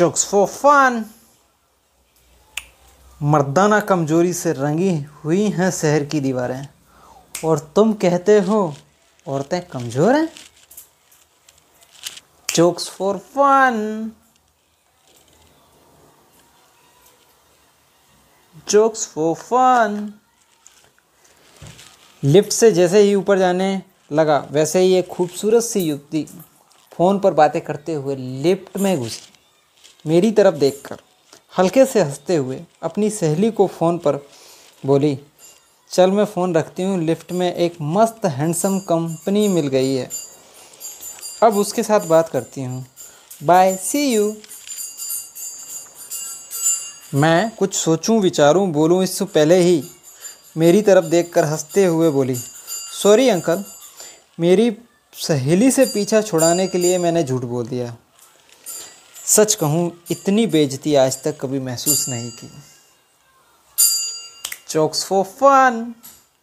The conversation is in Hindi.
जोक्स फॉर फन मर्दाना कमज़ोरी से रंगी हुई हैं शहर की दीवारें। और तुम कहते हो औरतें कमज़ोर हैं? Jokes for fun jokes for fun lift से जैसे ही ऊपर जाने लगा, वैसे ही एक खूबसूरत सी युवती फ़ोन पर बातें करते हुए लिफ्ट में घुसी। मेरी तरफ़ देखकर हल्के से हँसते हुए अपनी सहेली को फ़ोन पर बोली, चल मैं फ़ोन रखती हूँ, लिफ्ट में एक मस्त हैंडसम कंपनी मिल गई है। अब उसके साथ बात करती हूँ। Bye, see you. मैं कुछ सोचूं, विचारूं, बोलूँ, इससे पहले ही मेरी तरफ़ देखकर हँसते हुए बोली, सॉरी अंकल, मेरी सहेली से पीछा छुड़ाने के लिए मैंने झूठ बोल दिया। सच कहूँ इतनी बेजती आज तक कभी महसूस नहीं की। Chokes for fun